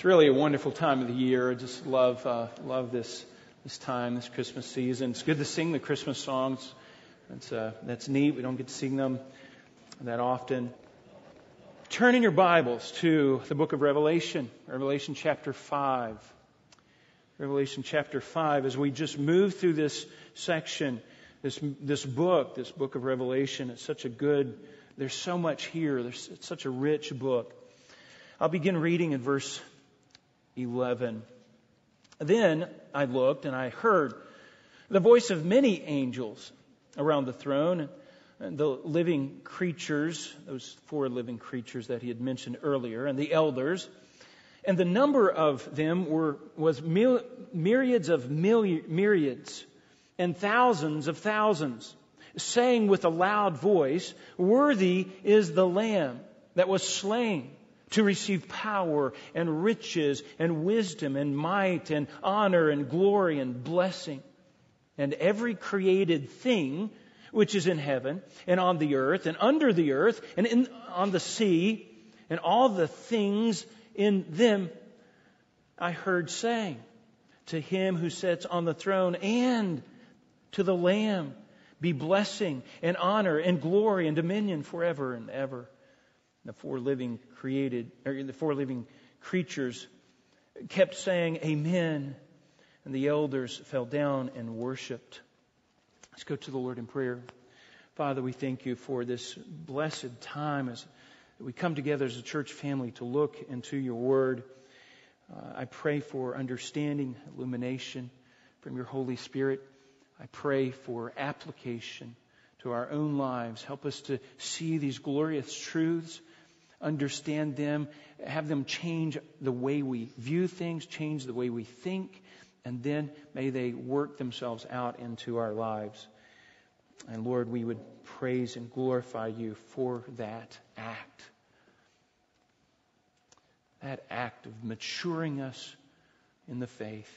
It's really a wonderful time of the year. I just love uh, love this this time, this Christmas season. It's good to sing the Christmas songs. That's uh, that's neat. We don't get to sing them that often. Turn in your Bibles to the book of Revelation, Revelation chapter five. Revelation chapter five. As we just move through this section, this this book, this book of Revelation, it's such a good. There's so much here. There's it's such a rich book. I'll begin reading in verse 11. Then I looked and I heard the voice of many angels around the throne and the living creatures, those four living creatures that he had mentioned earlier, and the elders. And the number of them were, was myriads of myriads and thousands of thousands, saying with a loud voice, Worthy is the Lamb that was slain to receive power and riches and wisdom and might and honor and glory and blessing. And every created thing which is in heaven and on the earth and under the earth and in, on the sea and all the things in them, I heard saying to him who sits on the throne and to the Lamb be blessing and honor and glory and dominion forever and ever. The four living created, or the four living creatures kept saying, Amen. And the elders fell down and worshiped. Let's go to the Lord in prayer. Father, we thank you for this blessed time as we come together as a church family to look into your word. Uh, I pray for understanding, illumination from your Holy Spirit. I pray for application to our own lives. Help us to see these glorious truths understand them, have them change the way we view things, change the way we think, and then may they work themselves out into our lives. And Lord, we would praise and glorify you for that act. That act of maturing us in the faith.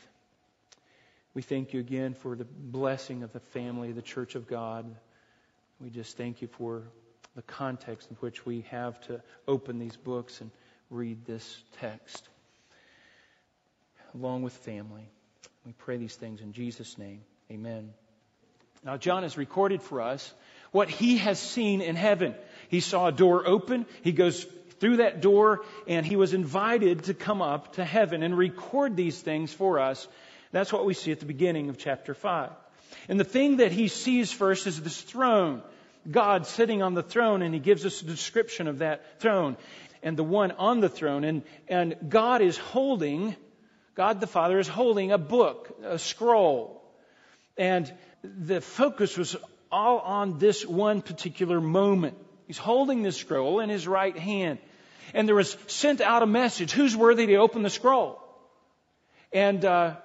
We thank you again for the blessing of the family, the church of God. We just thank you for the context in which we have to open these books and read this text along with family. We pray these things in Jesus' name. Amen. Now, John has recorded for us what he has seen in heaven. He saw a door open. He goes through that door and he was invited to come up to heaven and record these things for us. That's what we see at the beginning of chapter 5. And the thing that he sees first is this throne. God sitting on the throne, and he gives us a description of that throne and the one on the throne. And, and God is holding, God the Father is holding a book, a scroll. And the focus was all on this one particular moment. He's holding this scroll in his right hand. And there was sent out a message who's worthy to open the scroll? And, uh,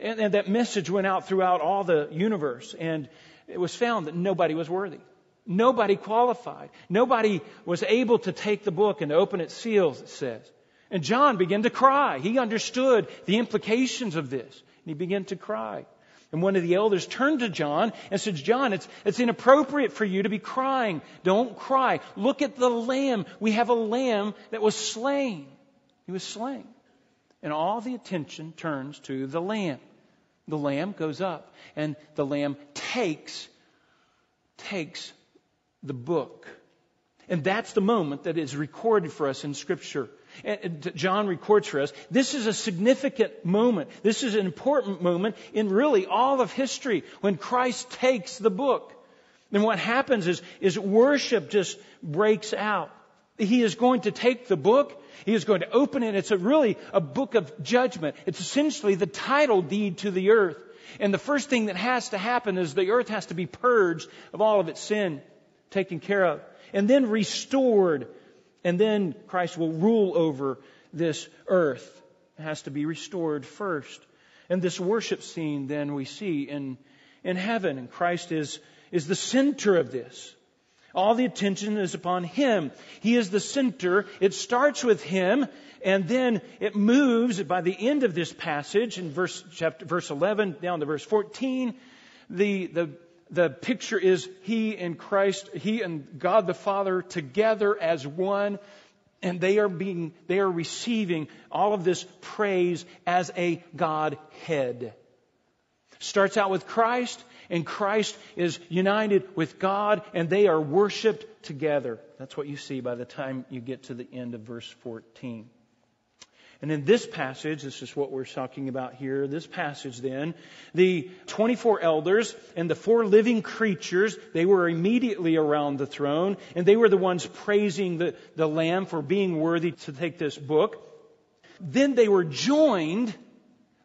and, and that message went out throughout all the universe. And it was found that nobody was worthy. Nobody qualified. Nobody was able to take the book and open its seals, it says. And John began to cry. He understood the implications of this. And he began to cry. And one of the elders turned to John and said, John, it's, it's inappropriate for you to be crying. Don't cry. Look at the lamb. We have a lamb that was slain. He was slain. And all the attention turns to the lamb. The lamb goes up and the lamb takes, takes the book. And that's the moment that is recorded for us in Scripture. And John records for us. This is a significant moment. This is an important moment in really all of history when Christ takes the book. And what happens is, is worship just breaks out. He is going to take the book. He is going to open it. It's a really a book of judgment. It's essentially the title deed to the earth. And the first thing that has to happen is the earth has to be purged of all of its sin taken care of, and then restored. And then Christ will rule over this earth. It has to be restored first. And this worship scene then we see in, in heaven. And Christ is, is the center of this. All the attention is upon Him. He is the center. It starts with Him, and then it moves by the end of this passage in verse, chapter, verse 11 down to verse 14. The, the the picture is He and Christ, He and God the Father together as one. And they are being, they are receiving all of this praise as a Godhead. Starts out with Christ, and Christ is united with God, and they are worshiped together. That's what you see by the time you get to the end of verse 14. And in this passage, this is what we're talking about here, this passage then, the 24 elders and the four living creatures, they were immediately around the throne, and they were the ones praising the, the Lamb for being worthy to take this book. Then they were joined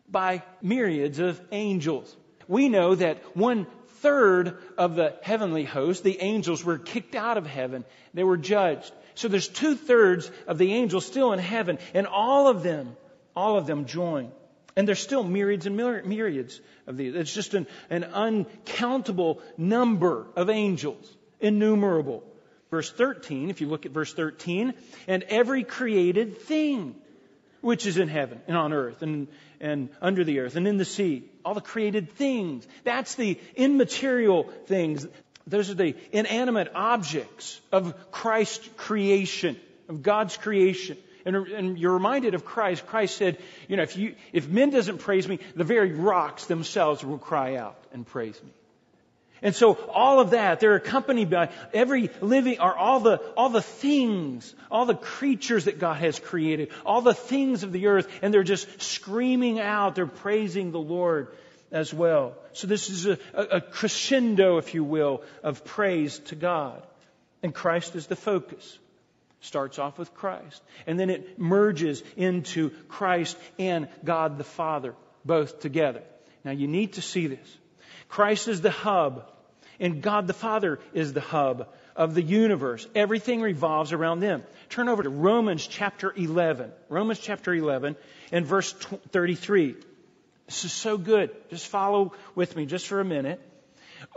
by myriads of angels. We know that one third of the heavenly host, the angels, were kicked out of heaven. They were judged. So there's two thirds of the angels still in heaven, and all of them, all of them join. And there's still myriads and myriads of these. It's just an, an uncountable number of angels, innumerable. Verse 13, if you look at verse 13, and every created thing which is in heaven and on earth and, and under the earth and in the sea. All the created things. That's the immaterial things. Those are the inanimate objects of Christ's creation, of God's creation. And, and, you're reminded of Christ. Christ said, you know, if you, if men doesn't praise me, the very rocks themselves will cry out and praise me. And so all of that, they're accompanied by every living, or all the, all the things, all the creatures that God has created, all the things of the earth, and they're just screaming out, they're praising the Lord as well. So this is a, a crescendo, if you will, of praise to God. And Christ is the focus. Starts off with Christ. And then it merges into Christ and God the Father, both together. Now you need to see this. Christ is the hub, and God the Father is the hub of the universe. Everything revolves around them. Turn over to Romans chapter 11. Romans chapter 11 and verse 33. This is so good. Just follow with me just for a minute.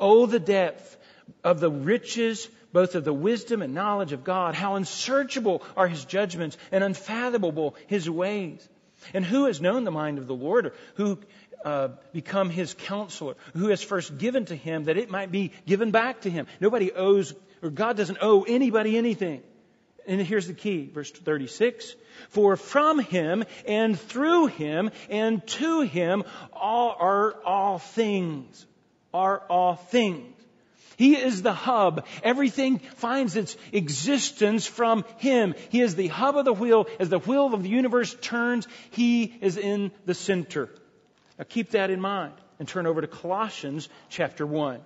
Oh, the depth of the riches, both of the wisdom and knowledge of God. How unsearchable are his judgments and unfathomable his ways. And who has known the mind of the Lord? Or who uh, become his counselor, who has first given to him that it might be given back to him. Nobody owes, or God doesn't owe anybody anything. And here's the key, verse 36. For from him and through him and to him all are all things. Are all things. He is the hub. Everything finds its existence from Him. He is the hub of the wheel. As the wheel of the universe turns, He is in the center. Now keep that in mind and turn over to Colossians chapter 1.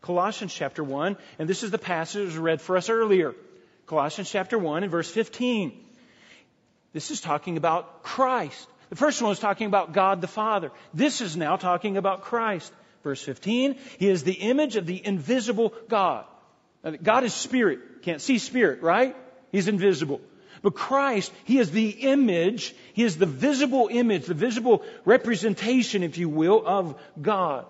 Colossians chapter 1, and this is the passage read for us earlier. Colossians chapter 1 and verse 15. This is talking about Christ. The first one was talking about God the Father. This is now talking about Christ. Verse 15, He is the image of the invisible God. God is spirit. Can't see spirit, right? He's invisible. But Christ, He is the image, He is the visible image, the visible representation, if you will, of God.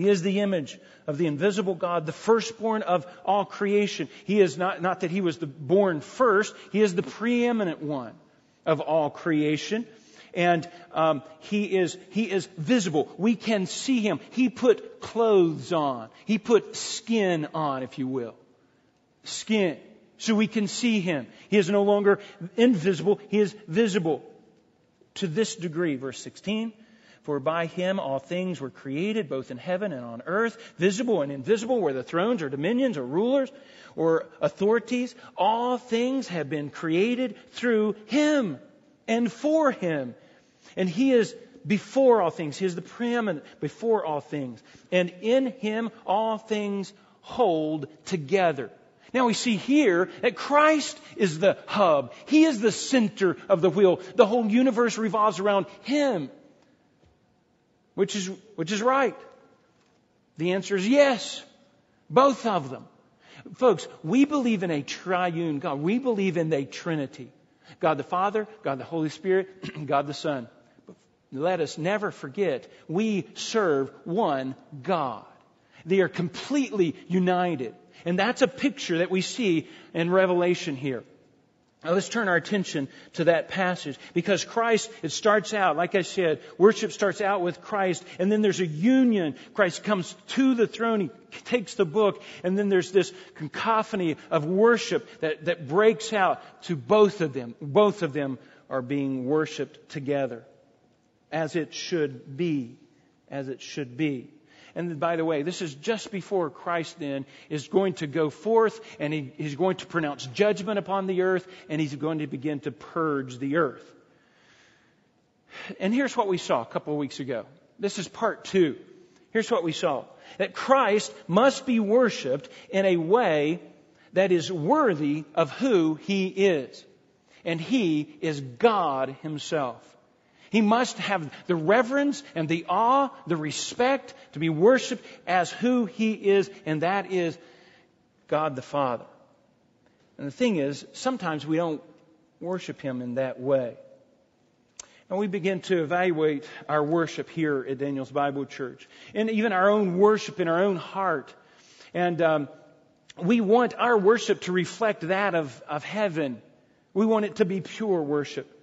He is the image of the invisible God, the firstborn of all creation. He is not, not that He was the born first, He is the preeminent one of all creation. And um, he is he is visible. We can see him. He put clothes on. He put skin on, if you will. Skin so we can see him. He is no longer invisible, he is visible. To this degree, verse 16, for by him all things were created, both in heaven and on earth, visible and invisible, whether thrones or dominions or rulers or authorities. All things have been created through him and for him. And he is before all things. He is the preeminent before all things. And in him all things hold together. Now we see here that Christ is the hub. He is the center of the wheel. The whole universe revolves around Him. Which is, which is right. The answer is yes. Both of them. Folks, we believe in a triune God. We believe in a Trinity. God the Father, God the Holy Spirit, God the Son. But let us never forget, we serve one God. They are completely united. And that's a picture that we see in Revelation here. Now let's turn our attention to that passage because Christ, it starts out, like I said, worship starts out with Christ and then there's a union. Christ comes to the throne, he takes the book and then there's this cacophony of worship that, that breaks out to both of them. Both of them are being worshiped together as it should be, as it should be. And by the way, this is just before Christ then is going to go forth and he, he's going to pronounce judgment upon the earth and he's going to begin to purge the earth. And here's what we saw a couple of weeks ago. This is part two. Here's what we saw. That Christ must be worshiped in a way that is worthy of who he is. And he is God himself. He must have the reverence and the awe, the respect to be worshiped as who He is, and that is God the Father. And the thing is, sometimes we don't worship Him in that way. And we begin to evaluate our worship here at Daniel's Bible Church, and even our own worship in our own heart. And um, we want our worship to reflect that of, of heaven. We want it to be pure worship.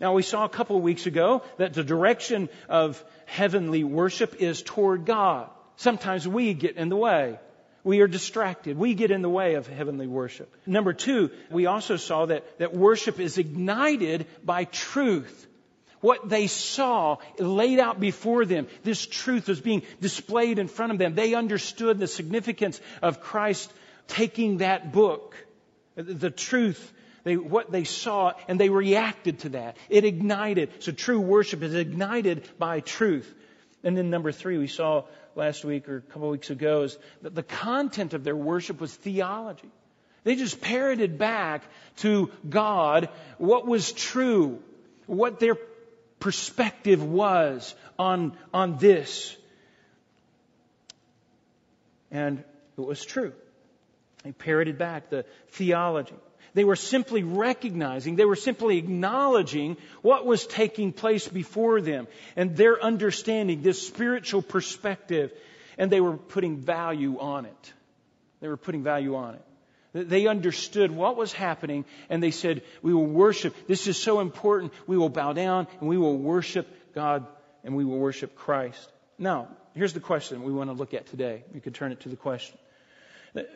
Now we saw a couple of weeks ago that the direction of heavenly worship is toward God. Sometimes we get in the way. We are distracted. We get in the way of heavenly worship. Number two, we also saw that, that worship is ignited by truth. What they saw laid out before them, this truth was being displayed in front of them. They understood the significance of Christ taking that book, the truth they, what they saw, and they reacted to that. It ignited. So true worship is ignited by truth. And then number three, we saw last week or a couple of weeks ago is that the content of their worship was theology. They just parroted back to God what was true, what their perspective was on, on this. And it was true. They parroted back the theology. They were simply recognizing, they were simply acknowledging what was taking place before them and their understanding, this spiritual perspective, and they were putting value on it. They were putting value on it. They understood what was happening and they said, We will worship. This is so important. We will bow down and we will worship God and we will worship Christ. Now, here's the question we want to look at today. You could turn it to the question.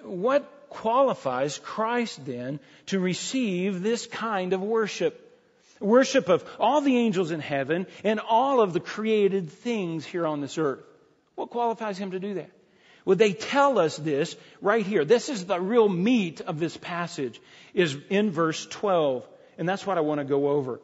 What qualifies Christ then to receive this kind of worship? Worship of all the angels in heaven and all of the created things here on this earth. What qualifies him to do that? Well, they tell us this right here. This is the real meat of this passage is in verse 12. And that's what I want to go over.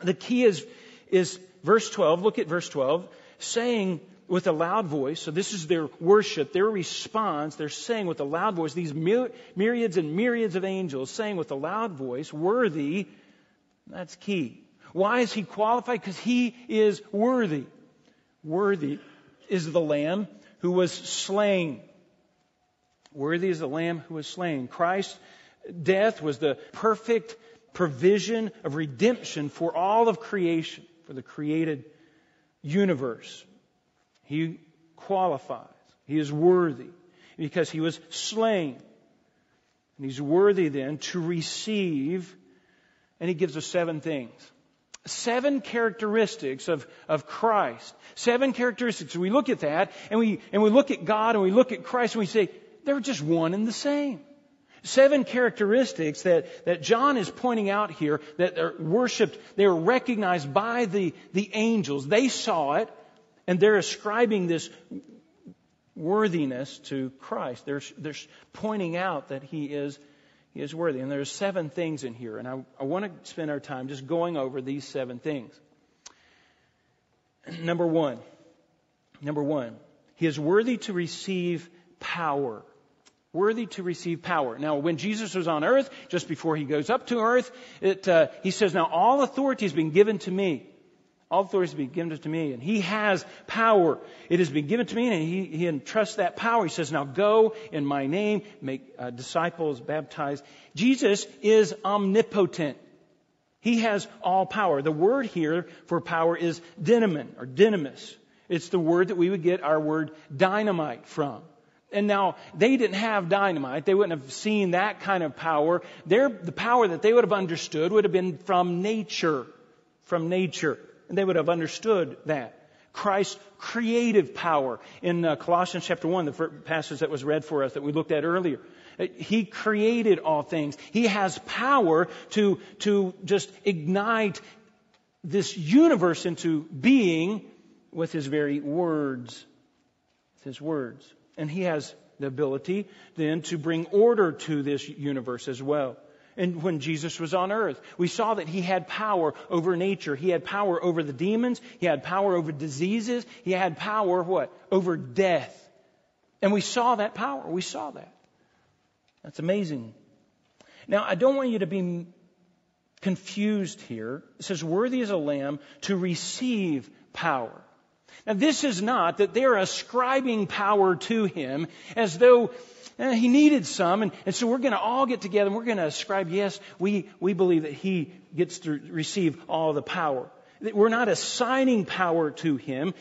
The key is, is verse 12. Look at verse 12 saying with a loud voice. So this is their worship, their response. They're saying with a loud voice, these myriads and myriads of angels saying with a loud voice, worthy. That's key. Why is he qualified? Because he is worthy. Worthy is the lamb who was slain. Worthy is the lamb who was slain. Christ's death was the perfect provision of redemption for all of creation, for the created universe. He qualifies. He is worthy because he was slain. And he's worthy then to receive, and he gives us seven things. Seven characteristics of, of Christ. Seven characteristics. We look at that and we, and we look at God and we look at Christ and we say, they're just one and the same. Seven characteristics that, that John is pointing out here that are worshiped, they are recognized by the, the angels. They saw it. And they're ascribing this worthiness to Christ. They're, they're pointing out that he is, he is worthy. And there's seven things in here. And I, I want to spend our time just going over these seven things. Number one. Number one. He is worthy to receive power. Worthy to receive power. Now, when Jesus was on earth, just before he goes up to earth, it, uh, he says, Now all authority has been given to me. All authority has been given to me, and He has power. It has been given to me, and He, he entrusts that power. He says, Now go in my name, make uh, disciples, baptize. Jesus is omnipotent. He has all power. The word here for power is dynamin or dynamis. It's the word that we would get our word dynamite from. And now they didn't have dynamite. They wouldn't have seen that kind of power. Their, the power that they would have understood would have been from nature. From nature. And they would have understood that. Christ's creative power in uh, Colossians chapter 1, the passage that was read for us that we looked at earlier. Uh, he created all things. He has power to, to just ignite this universe into being with his very words. With his words. And he has the ability then to bring order to this universe as well. And when Jesus was on earth, we saw that he had power over nature. He had power over the demons. He had power over diseases. He had power, what? Over death. And we saw that power. We saw that. That's amazing. Now, I don't want you to be confused here. It says, worthy as a lamb to receive power. Now, this is not that they're ascribing power to him as though eh, he needed some, and, and so we're going to all get together and we're going to ascribe, yes, we, we believe that he gets to receive all the power. We're not assigning power to him.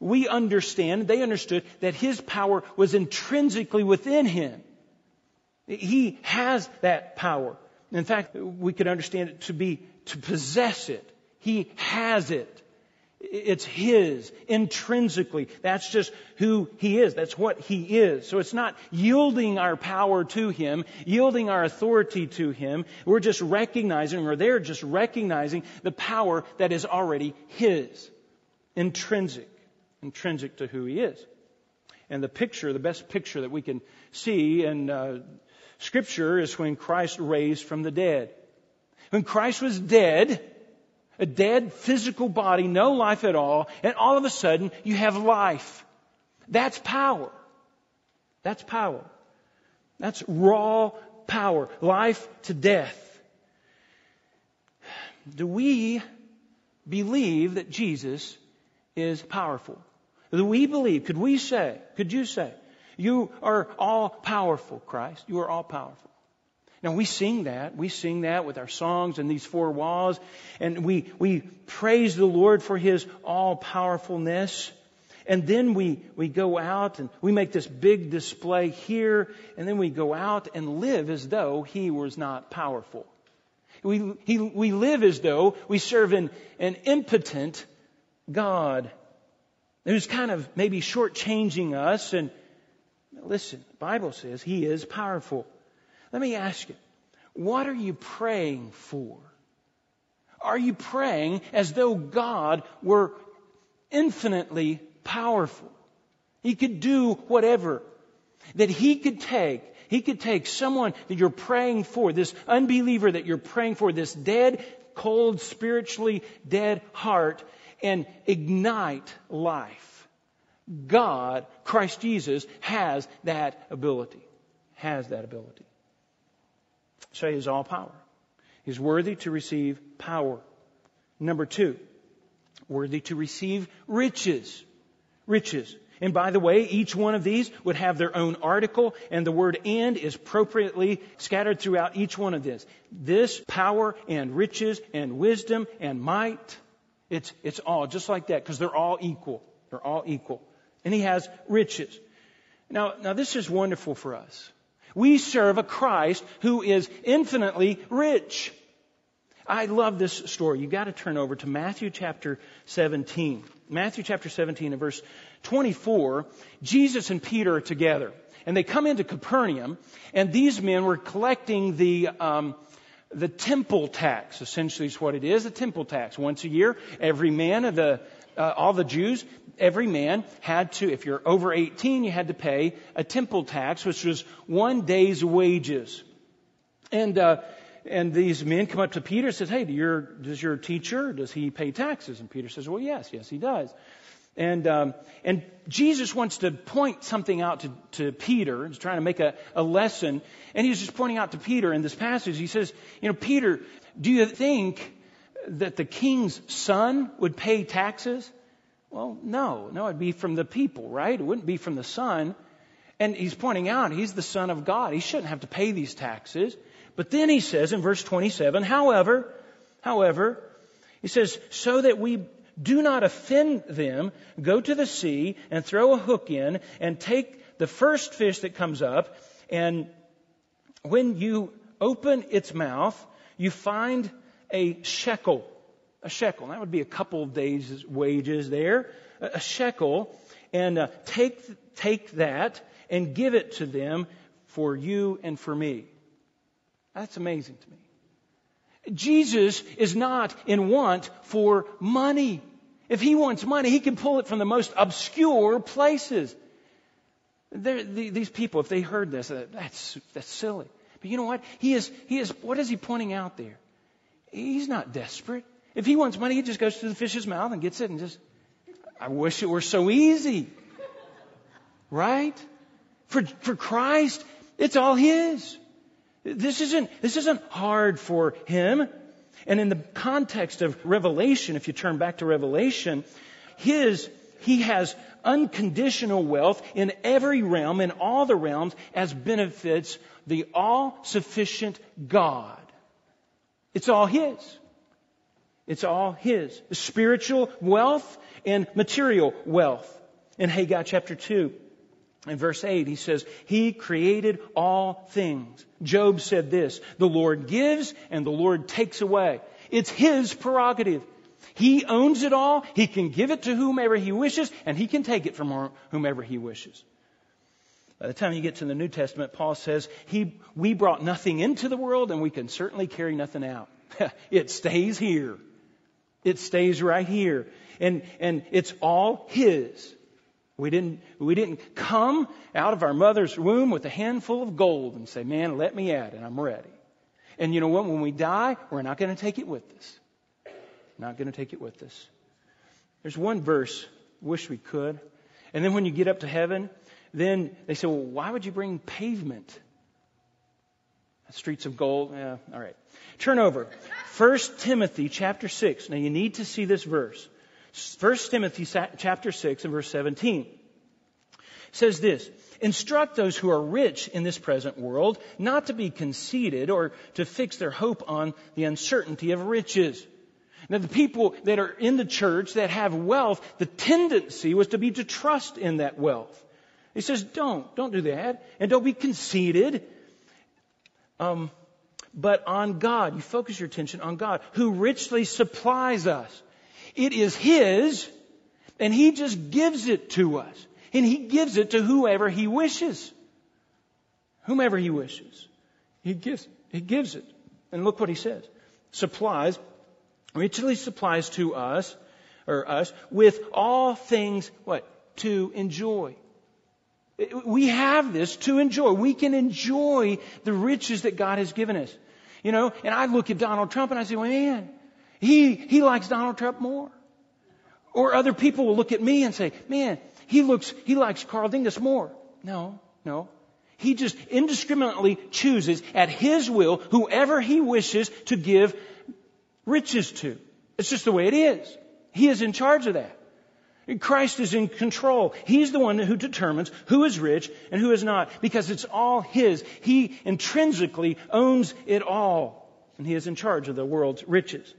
We understand, they understood that his power was intrinsically within him. He has that power. In fact, we could understand it to be to possess it. He has it. It's His intrinsically. That's just who He is. That's what He is. So it's not yielding our power to Him, yielding our authority to Him. We're just recognizing, or they're just recognizing the power that is already His. Intrinsic. Intrinsic to who He is. And the picture, the best picture that we can see in uh, Scripture is when Christ raised from the dead. When Christ was dead, a dead physical body, no life at all, and all of a sudden you have life. That's power. That's power. That's raw power. Life to death. Do we believe that Jesus is powerful? Do we believe, could we say, could you say, you are all powerful, Christ? You are all powerful. Now we sing that. We sing that with our songs and these four walls. And we, we praise the Lord for His all powerfulness. And then we, we go out and we make this big display here. And then we go out and live as though He was not powerful. We, he, we live as though we serve an, an impotent God who's kind of maybe shortchanging us. And listen, the Bible says He is powerful. Let me ask you, what are you praying for? Are you praying as though God were infinitely powerful? He could do whatever. That He could take, He could take someone that you're praying for, this unbeliever that you're praying for, this dead, cold, spiritually dead heart, and ignite life. God, Christ Jesus, has that ability. Has that ability. Say is all power. He's worthy to receive power. Number two, worthy to receive riches. Riches. And by the way, each one of these would have their own article, and the word and is appropriately scattered throughout each one of this. This power and riches and wisdom and might, it's, it's all just like that, because they're all equal. They're all equal. And he has riches. Now, now this is wonderful for us. We serve a Christ who is infinitely rich. I love this story. You've got to turn over to Matthew chapter 17. Matthew chapter 17 and verse 24. Jesus and Peter are together. And they come into Capernaum, and these men were collecting the, um, the temple tax, essentially is what it is, the temple tax. Once a year, every man of the, uh, all the Jews, every man had to, if you're over 18, you had to pay a temple tax, which was one day's wages. And, uh, and these men come up to Peter and says, Hey, do your, does your teacher, does he pay taxes? And Peter says, Well, yes, yes, he does. And, um, and Jesus wants to point something out to, to Peter. He's trying to make a, a lesson. And he's just pointing out to Peter in this passage. He says, You know, Peter, do you think that the king's son would pay taxes? Well, no, no, it'd be from the people, right? It wouldn't be from the son. And he's pointing out he's the son of God. He shouldn't have to pay these taxes. But then he says in verse 27, however, however, he says, so that we do not offend them, go to the sea and throw a hook in and take the first fish that comes up, and when you open its mouth, you find a shekel. A shekel. That would be a couple of days' wages there. A shekel. And uh, take, take that and give it to them for you and for me. That's amazing to me. Jesus is not in want for money. If he wants money, he can pull it from the most obscure places. The, these people, if they heard this, uh, that's, that's silly. But you know what? He is, he is, what is he pointing out there? He's not desperate. If he wants money, he just goes to the fish's mouth and gets it and just, I wish it were so easy. Right? For, for Christ, it's all his. This isn't, this isn't hard for him. And in the context of Revelation, if you turn back to Revelation, his, he has unconditional wealth in every realm, in all the realms, as benefits the all sufficient God. It's all His. It's all His. Spiritual wealth and material wealth. In Haggai chapter 2, in verse 8, he says, He created all things. Job said this, the Lord gives and the Lord takes away. It's His prerogative. He owns it all. He can give it to whomever He wishes and He can take it from whomever He wishes. By the time you get to the New Testament, Paul says, he, we brought nothing into the world and we can certainly carry nothing out. it stays here. It stays right here. And, and it's all His. We didn't, we didn't come out of our mother's womb with a handful of gold and say, man, let me at it. I'm ready. And you know what? When we die, we're not going to take it with us. Not going to take it with us. There's one verse, wish we could. And then when you get up to heaven, then they say, well, why would you bring pavement? Streets of gold. Yeah, all right. Turn over. 1 Timothy chapter 6. Now you need to see this verse. 1 Timothy chapter 6 and verse 17 says this, instruct those who are rich in this present world not to be conceited or to fix their hope on the uncertainty of riches. Now the people that are in the church that have wealth, the tendency was to be to trust in that wealth. He says, don't, don't do that. And don't be conceited. Um, but on God. You focus your attention on God, who richly supplies us. It is His, and He just gives it to us. And He gives it to whoever He wishes. Whomever He wishes. He gives, He gives it. And look what He says. Supplies, richly supplies to us, or us, with all things, what? To enjoy. We have this to enjoy. We can enjoy the riches that God has given us. You know, and I look at Donald Trump and I say, well, man, he, he likes Donald Trump more. Or other people will look at me and say, man, he looks, he likes Carl Dingus more. No, no. He just indiscriminately chooses at his will whoever he wishes to give riches to. It's just the way it is. He is in charge of that. Christ is in control. He's the one who determines who is rich and who is not because it's all His. He intrinsically owns it all and He is in charge of the world's riches.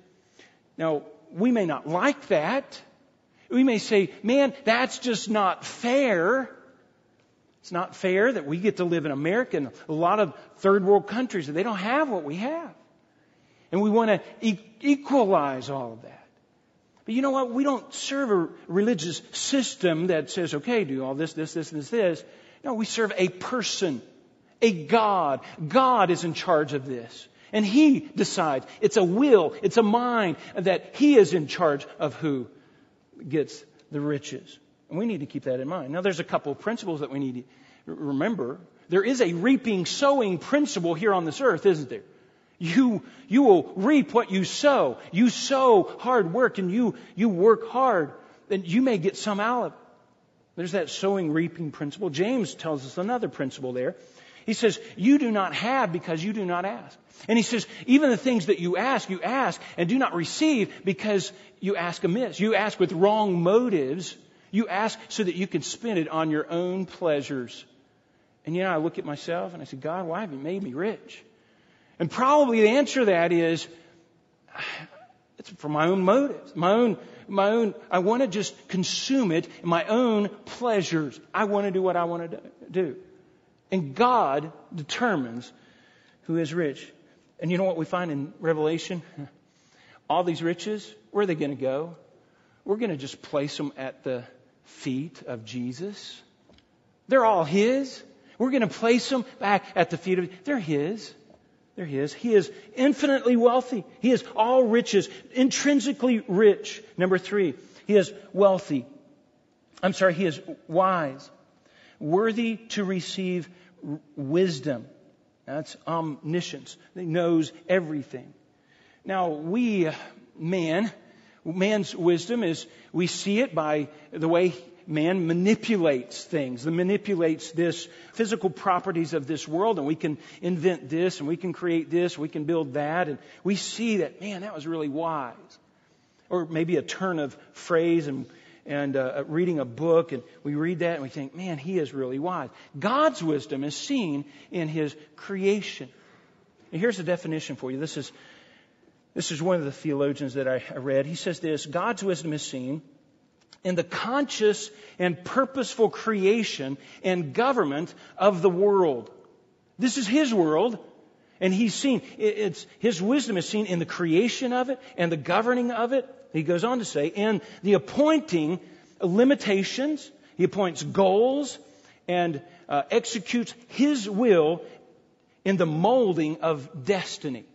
Now, we may not like that. We may say, man, that's just not fair. It's not fair that we get to live in America and a lot of third world countries and they don't have what we have. And we want to e- equalize all of that. But you know what? We don't serve a religious system that says, okay, do all this, this, this, and this, this. No, we serve a person, a God. God is in charge of this. And He decides. It's a will, it's a mind that He is in charge of who gets the riches. And we need to keep that in mind. Now, there's a couple of principles that we need to remember. There is a reaping, sowing principle here on this earth, isn't there? You, you will reap what you sow. You sow hard work and you, you work hard, then you may get some out of it. There's that sowing reaping principle. James tells us another principle there. He says, you do not have because you do not ask. And he says, even the things that you ask, you ask and do not receive because you ask amiss. You ask with wrong motives. You ask so that you can spend it on your own pleasures. And you know, I look at myself and I say, God, why have you made me rich? And probably the answer to that is It's for my own motives, my own, my own, I want to just consume it in my own pleasures. I want to do what I want to do. And God determines who is rich. And you know what we find in Revelation? All these riches, where are they going to go? We're going to just place them at the feet of Jesus. They're all His. We're going to place them back at the feet of, they're His. They're His. He is infinitely wealthy. He is all riches, intrinsically rich. Number three, He is wealthy. I'm sorry, He is wise, worthy to receive wisdom. That's omniscience. He knows everything. Now, we, man, man's wisdom is, we see it by the way man manipulates things, manipulates this physical properties of this world, and we can invent this, and we can create this, we can build that, and we see that, man, that was really wise. Or maybe a turn of phrase and and uh, reading a book, and we read that and we think, man, he is really wise. God's wisdom is seen in his creation. And here's a definition for you. This is, this is one of the theologians that I read. He says this God's wisdom is seen in the conscious and purposeful creation and government of the world. This is his world. And he's seen, it's, his wisdom is seen in the creation of it and the governing of it he goes on to say, and the appointing limitations, he appoints goals and uh, executes his will in the molding of destiny.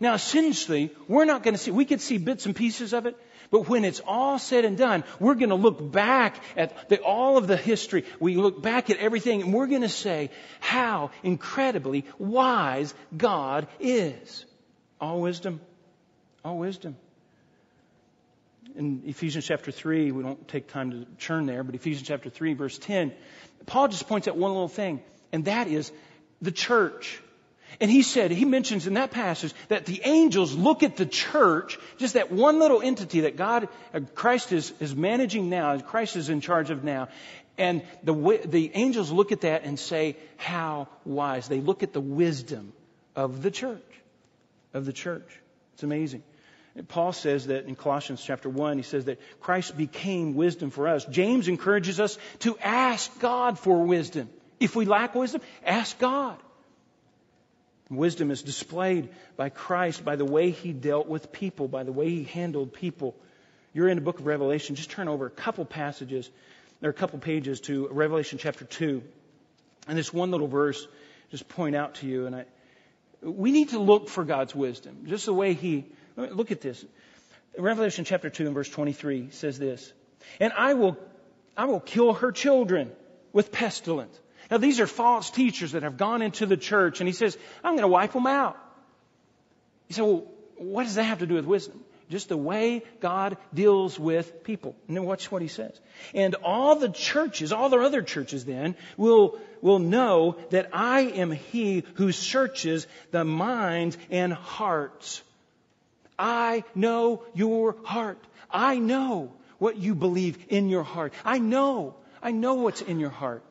Now, essentially, we're not going to see, we could see bits and pieces of it, but when it's all said and done, we're going to look back at the, all of the history. We look back at everything and we're going to say how incredibly wise God is. All wisdom. All wisdom in Ephesians chapter 3, we don't take time to churn there, but Ephesians chapter 3, verse 10, Paul just points out one little thing, and that is the church. And he said, he mentions in that passage that the angels look at the church, just that one little entity that God, uh, Christ is, is managing now, Christ is in charge of now. And the, the angels look at that and say, how wise. They look at the wisdom of the church, of the church. It's amazing. Paul says that in Colossians chapter 1, he says that Christ became wisdom for us. James encourages us to ask God for wisdom. If we lack wisdom, ask God. Wisdom is displayed by Christ by the way he dealt with people, by the way he handled people. You're in the book of Revelation. Just turn over a couple passages, or a couple pages to Revelation chapter 2. And this one little verse just point out to you. And I, we need to look for God's wisdom, just the way he Look at this. Revelation chapter 2 and verse 23 says this. And I will, I will kill her children with pestilence. Now these are false teachers that have gone into the church and he says, I'm going to wipe them out. You say, well, what does that have to do with wisdom? Just the way God deals with people. And then watch what he says. And all the churches, all the other churches then, will, will know that I am he who searches the minds and hearts I know your heart. I know what you believe in your heart. I know. I know what's in your heart.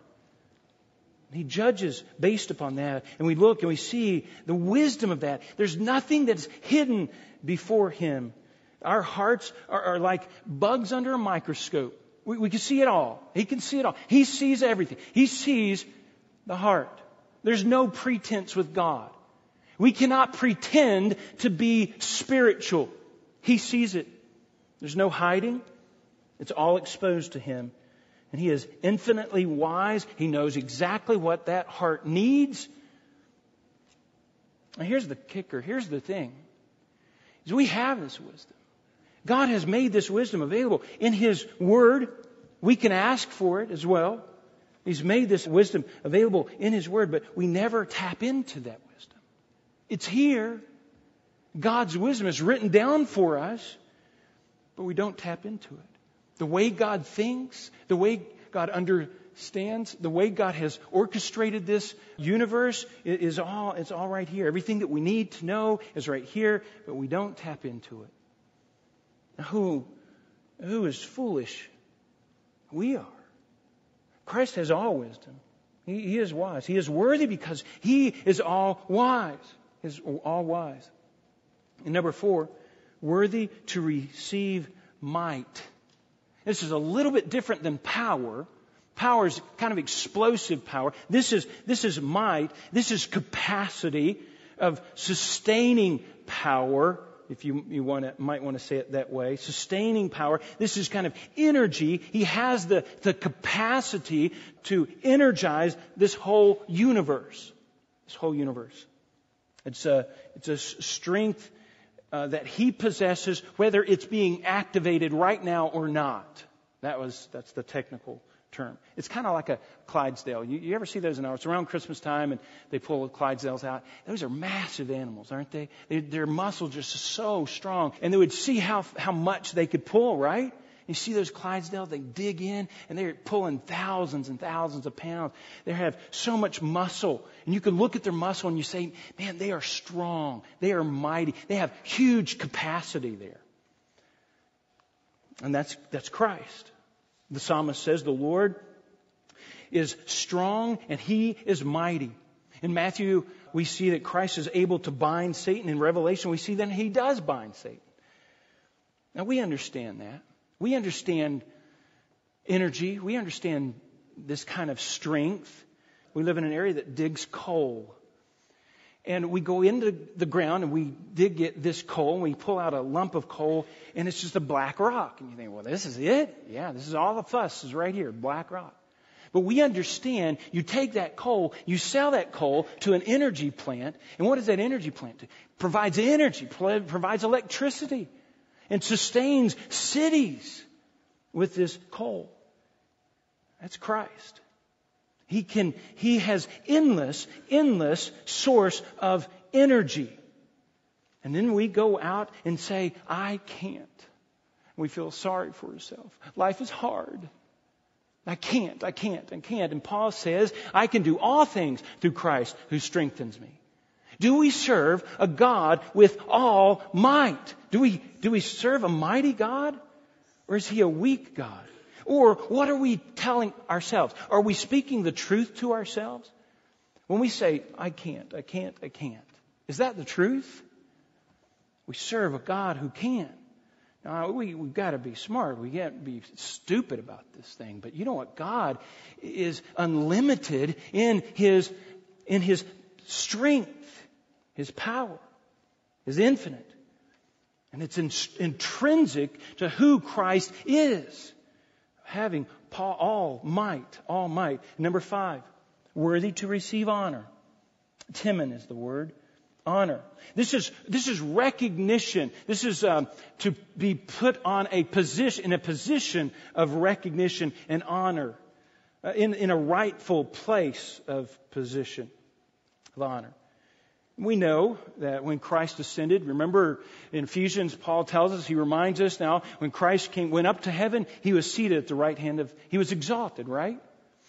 He judges based upon that. And we look and we see the wisdom of that. There's nothing that's hidden before Him. Our hearts are, are like bugs under a microscope. We, we can see it all. He can see it all. He sees everything. He sees the heart. There's no pretense with God. We cannot pretend to be spiritual. He sees it. There's no hiding. It's all exposed to Him. And He is infinitely wise. He knows exactly what that heart needs. Now here's the kicker. Here's the thing. Is we have this wisdom. God has made this wisdom available in His Word. We can ask for it as well. He's made this wisdom available in His Word, but we never tap into that wisdom. It's here. God's wisdom is written down for us, but we don't tap into it. The way God thinks, the way God understands, the way God has orchestrated this universe is all, it's all right here. Everything that we need to know is right here, but we don't tap into it. Now, who, who is foolish? We are. Christ has all wisdom. He, he is wise. He is worthy because He is all wise is all wise. And number four, worthy to receive might. This is a little bit different than power. Power is kind of explosive power. This is, this is might. This is capacity of sustaining power, if you, you want to, might want to say it that way. Sustaining power. This is kind of energy. He has the, the capacity to energize this whole universe. This whole universe. It's a, it's a strength uh, that he possesses, whether it's being activated right now or not. That was, that's the technical term. It's kind of like a Clydesdale. You, you ever see those in our, it's around Christmas time and they pull Clydesdales out. Those are massive animals, aren't they? they their muscles are so strong and they would see how, how much they could pull, right? You see those Clydesdales, they dig in and they're pulling thousands and thousands of pounds. They have so much muscle. And you can look at their muscle and you say, man, they are strong. They are mighty. They have huge capacity there. And that's, that's Christ. The psalmist says, the Lord is strong and he is mighty. In Matthew, we see that Christ is able to bind Satan. In Revelation, we see that he does bind Satan. Now we understand that. We understand energy. We understand this kind of strength. We live in an area that digs coal. And we go into the ground and we dig this coal and we pull out a lump of coal and it's just a black rock. And you think, well, this is it? Yeah, this is all the fuss is right here, black rock. But we understand you take that coal, you sell that coal to an energy plant, and what does that energy plant do? Provides energy, provides electricity and sustains cities with this coal. That's Christ. He can, he has endless, endless source of energy. And then we go out and say, I can't. We feel sorry for ourselves. Life is hard. I can't, I can't, I can't. And Paul says, I can do all things through Christ who strengthens me. Do we serve a God with all might? Do we, do we serve a mighty God? Or is he a weak God? Or what are we telling ourselves? Are we speaking the truth to ourselves? When we say, I can't, I can't, I can't, is that the truth? We serve a God who can. Now, we, we've got to be smart. We can't be stupid about this thing. But you know what? God is unlimited in His, in His strength. His power is infinite. And it's in, intrinsic to who Christ is. Having all might, all might. Number five, worthy to receive honor. Timon is the word. Honor. This is, this is recognition. This is um, to be put on a position, in a position of recognition and honor. Uh, in, in a rightful place of position of honor. We know that when Christ ascended, remember in Ephesians, Paul tells us, he reminds us now, when Christ came, went up to heaven, he was seated at the right hand of, he was exalted, right?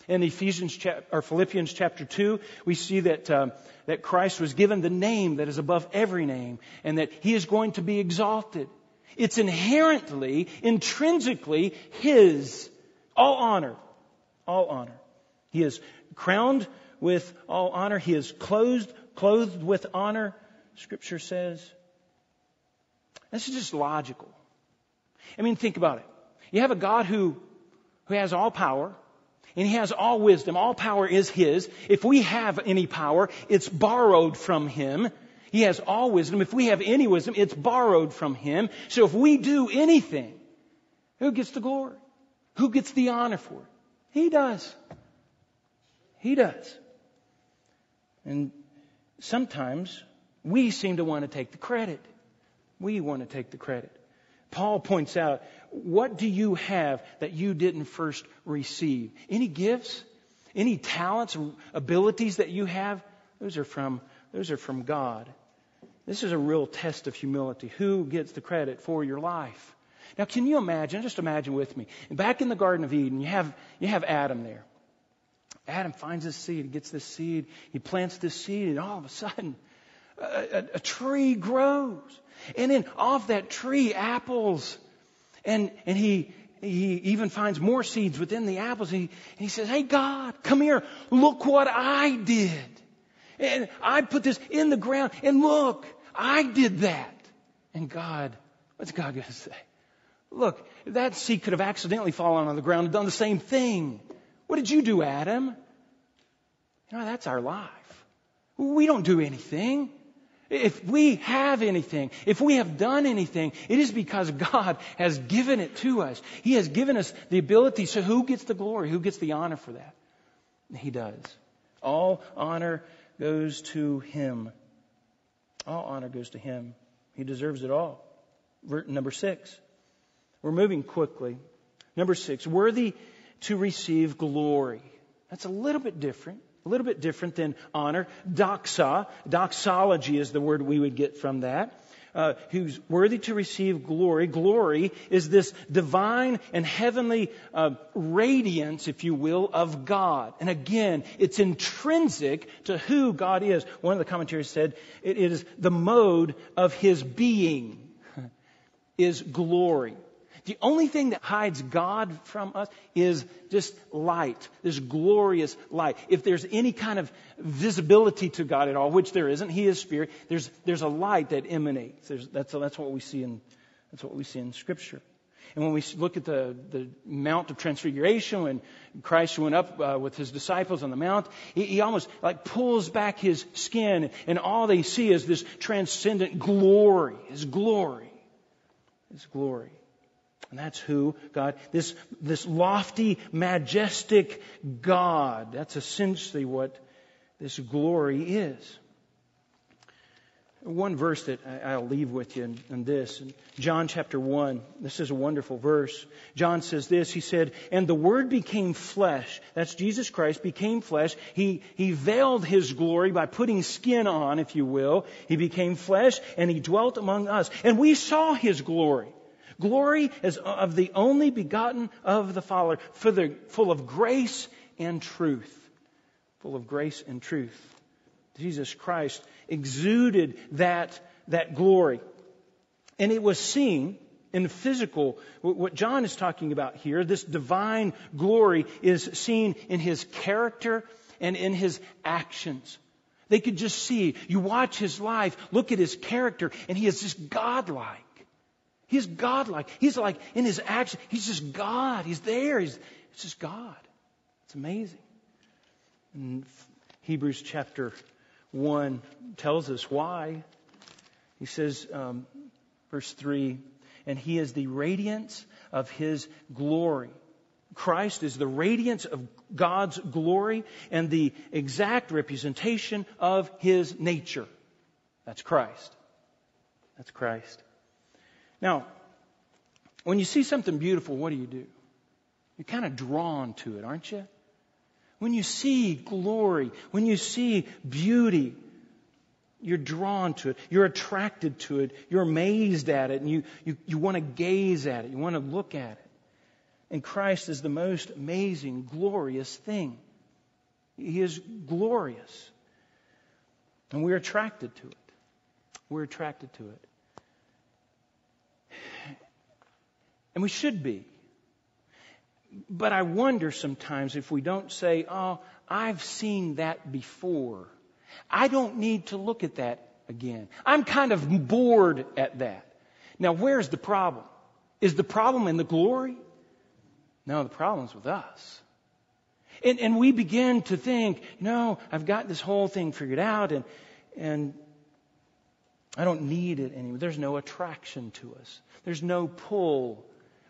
In Ephesians or Philippians chapter 2, we see that, um, that Christ was given the name that is above every name and that he is going to be exalted. It's inherently, intrinsically his. All honor. All honor. He is crowned with all honor. He is clothed clothed with honor, Scripture says. This is just logical. I mean, think about it. You have a God who, who has all power, and He has all wisdom. All power is His. If we have any power, it's borrowed from Him. He has all wisdom. If we have any wisdom, it's borrowed from Him. So if we do anything, who gets the glory? Who gets the honor for it? He does. He does. And sometimes we seem to want to take the credit. We want to take the credit. Paul points out, what do you have that you didn't first receive? Any gifts? Any talents, abilities that you have? Those are from, those are from God. This is a real test of humility. Who gets the credit for your life? Now, can you imagine? Just imagine with me. Back in the Garden of Eden, you have, you have Adam there. Adam finds this seed, he gets this seed, he plants this seed, and all of a sudden, a, a, a tree grows. And then off that tree, apples. And, and he, he even finds more seeds within the apples. He, and he says, Hey, God, come here. Look what I did. And I put this in the ground. And look, I did that. And God What's God going to say? Look, that seed could have accidentally fallen on the ground and done the same thing. What did you do, Adam? You know, that's our life. We don't do anything. If we have anything, if we have done anything, it is because God has given it to us. He has given us the ability. So who gets the glory? Who gets the honor for that? He does. All honor goes to Him. All honor goes to Him. He deserves it all. Number six. We're moving quickly. Number six. Worthy to receive glory. That's a little bit different. A little bit different than honor. Doxa, doxology is the word we would get from that. Uh, who's worthy to receive glory. Glory is this divine and heavenly uh, radiance, if you will, of God. And again, it's intrinsic to who God is. One of the commentaries said it is the mode of His being is glory. The only thing that hides God from us is just light, this glorious light. If there's any kind of visibility to God at all, which there isn't, He is Spirit, there's, there's a light that emanates. There's, that's, that's what we see in, that's what we see in Scripture. And when we look at the, the Mount of Transfiguration, when Christ went up uh, with his disciples on the Mount, he, he, almost like pulls back his skin, and all they see is this transcendent glory, his glory, his glory. And that's who God, this, this lofty, majestic God, that's essentially what this glory is. One verse that I'll leave with you in, this, in John chapter 1, this is a wonderful verse. John says this, he said, And the Word became flesh. That's Jesus Christ, became flesh. He, he veiled His glory by putting skin on, if you will. He became flesh, and He dwelt among us. And we saw His glory Glory is of the only begotten of the Father, full of grace and truth. Full of grace and truth. Jesus Christ exuded that, that glory. And it was seen in physical, what John is talking about here, this divine glory is seen in his character and in his actions. They could just see, you watch his life, look at his character, and he is just godlike. He's godlike. He's like in his action, he's just God. He's there. He's it's just God. It's amazing. And Hebrews chapter 1 tells us why. He says, um, verse 3, and he is the radiance of his glory. Christ is the radiance of God's glory and the exact representation of his nature. That's Christ. That's Christ. Now, when you see something beautiful, what do you do? You're kind of drawn to it, aren't you? When you see glory, when you see beauty, you're drawn to it. You're attracted to it. You're amazed at it. And you, you, you want to gaze at it. You want to look at it. And Christ is the most amazing, glorious thing. He is glorious. And we're attracted to it. We're attracted to it. And we should be. But I wonder sometimes if we don't say, oh, I've seen that before. I don't need to look at that again. I'm kind of bored at that. Now, where's the problem? Is the problem in the glory? No, the problem's with us. And, and we begin to think, no, I've got this whole thing figured out and, and I don't need it anymore. There's no attraction to us. There's no pull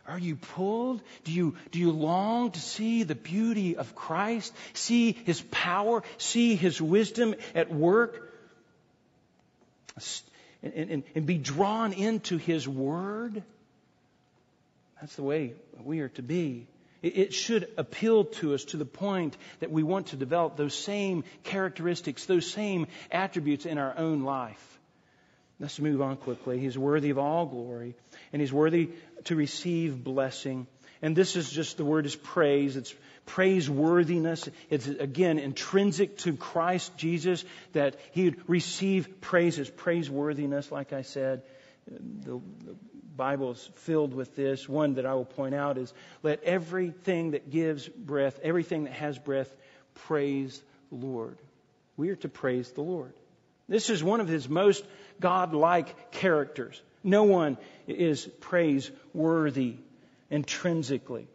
are you pulled? Do you, do you long to see the beauty of Christ? See His power? See His wisdom at work? And, and, and be drawn into His Word? That's the way we are to be. It should appeal to us to the point that we want to develop those same characteristics, those same attributes in our own life. Let's move on quickly. He's worthy of all glory, and he's worthy to receive blessing. And this is just the word is praise. It's praiseworthiness. It's again intrinsic to Christ Jesus that he would receive praises, praiseworthiness, like I said. The, the Bible is filled with this. One that I will point out is let everything that gives breath, everything that has breath, praise the Lord. We are to praise the Lord. This is one of his most God-like characters. No one is praiseworthy intrinsically.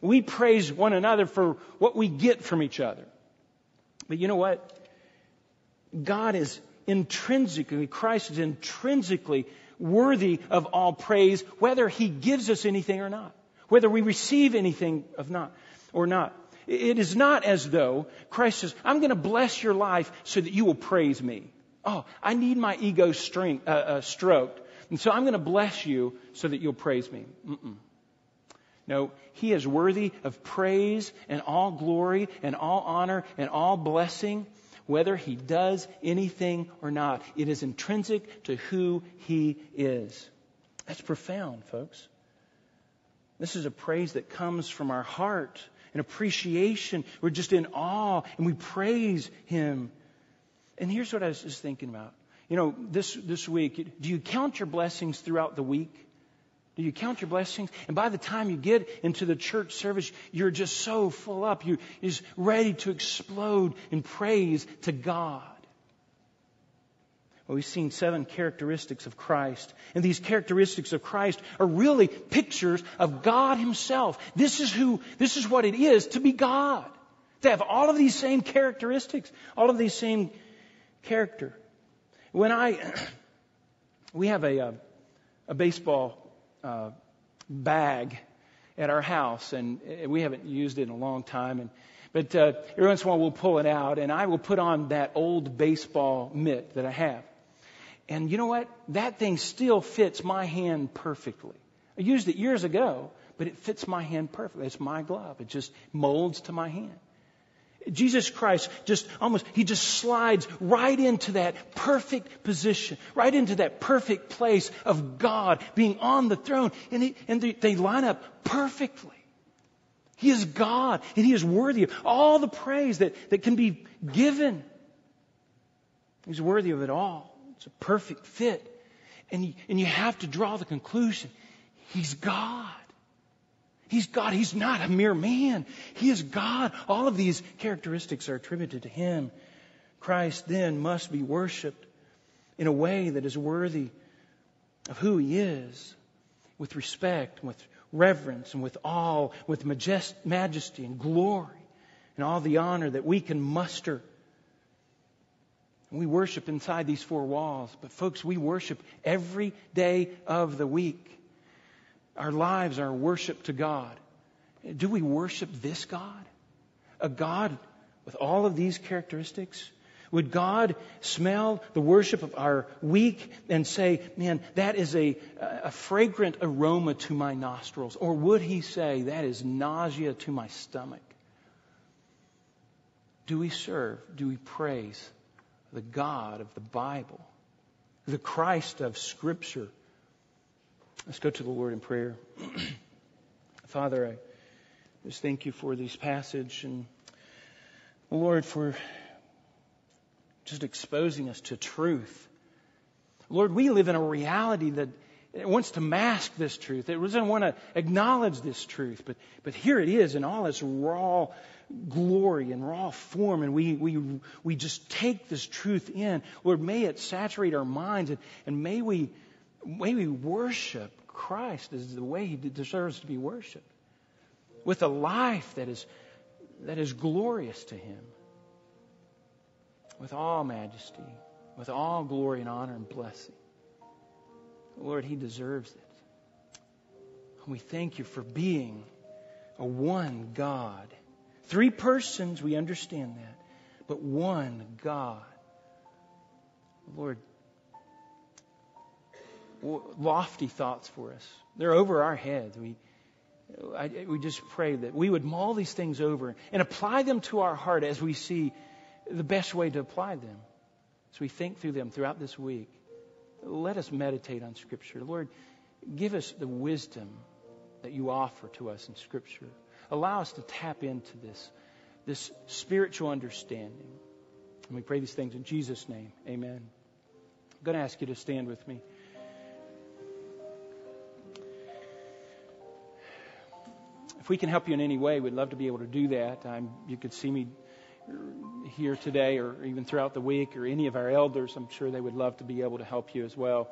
We praise one another for what we get from each other. But you know what? God is intrinsically, Christ is intrinsically worthy of all praise, whether He gives us anything or not, whether we receive anything of not or not. It is not as though Christ says, I'm going to bless your life so that you will praise me. Oh, I need my ego uh, uh, stroked. And so I'm going to bless you so that you'll praise me. Mm-mm. No, he is worthy of praise and all glory and all honor and all blessing, whether he does anything or not. It is intrinsic to who he is. That's profound, folks. This is a praise that comes from our heart, an appreciation. We're just in awe and we praise him. And here's what I was just thinking about. You know, this, this week, do you count your blessings throughout the week? Do you count your blessings? And by the time you get into the church service, you're just so full up. You're just ready to explode in praise to God. Well, we've seen seven characteristics of Christ. And these characteristics of Christ are really pictures of God Himself. This is who, this is what it is to be God. To have all of these same characteristics, all of these same character. When I, we have a, a, a baseball uh, bag at our house, and we haven't used it in a long time. And but uh, every once in a while we'll pull it out, and I will put on that old baseball mitt that I have. And you know what? That thing still fits my hand perfectly. I used it years ago, but it fits my hand perfectly. It's my glove. It just molds to my hand. Jesus Christ just almost, he just slides right into that perfect position, right into that perfect place of God being on the throne. And, he, and they, they line up perfectly. He is God and he is worthy of all the praise that, that can be given. He's worthy of it all. It's a perfect fit. And you, and you have to draw the conclusion. He's God. He's God. He's not a mere man. He is God. All of these characteristics are attributed to Him. Christ then must be worshiped in a way that is worthy of who He is, with respect, with reverence, and with awe, with majest- majesty and glory, and all the honor that we can muster. We worship inside these four walls. But, folks, we worship every day of the week. Our lives are worship to God. Do we worship this God? A God with all of these characteristics? Would God smell the worship of our week and say, man, that is a, a fragrant aroma to my nostrils? Or would he say, that is nausea to my stomach? Do we serve, do we praise the God of the Bible, the Christ of Scripture? Let's go to the Lord in prayer. Father, I just thank you for this passage and Lord for just exposing us to truth. Lord, we live in a reality that wants to mask this truth. It doesn't want to acknowledge this truth, but, but here it is in all its raw glory and raw form, and we, we, we just take this truth in. Lord, may it saturate our minds, and, and may we May we worship Christ as the way He deserves to be worshiped, with a life that is, that is glorious to Him, with all majesty, with all glory and honor and blessing. Lord, He deserves it. we thank you for being a one God. Three persons, we understand that, but one God. Lord, lofty thoughts for us. They're over our heads. We, I, we just pray that we would mull these things over and apply them to our heart as we see the best way to apply them. As we think through them throughout this week, let us meditate on Scripture. Lord, give us the wisdom that you offer to us in Scripture. Allow us to tap into this, this spiritual understanding. And we pray these things in Jesus' name. Amen. I'm going to ask you to stand with me. If we can help you in any way, we'd love to be able to do that. I'm, you could see me here today or even throughout the week or any of our elders. I'm sure they would love to be able to help you as well.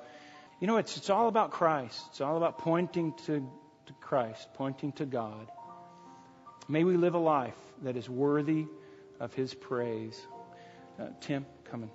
You know, it's, it's all about Christ. It's all about pointing to, to Christ, pointing to God. May we live a life that is worthy of His praise. Uh, Tim, coming.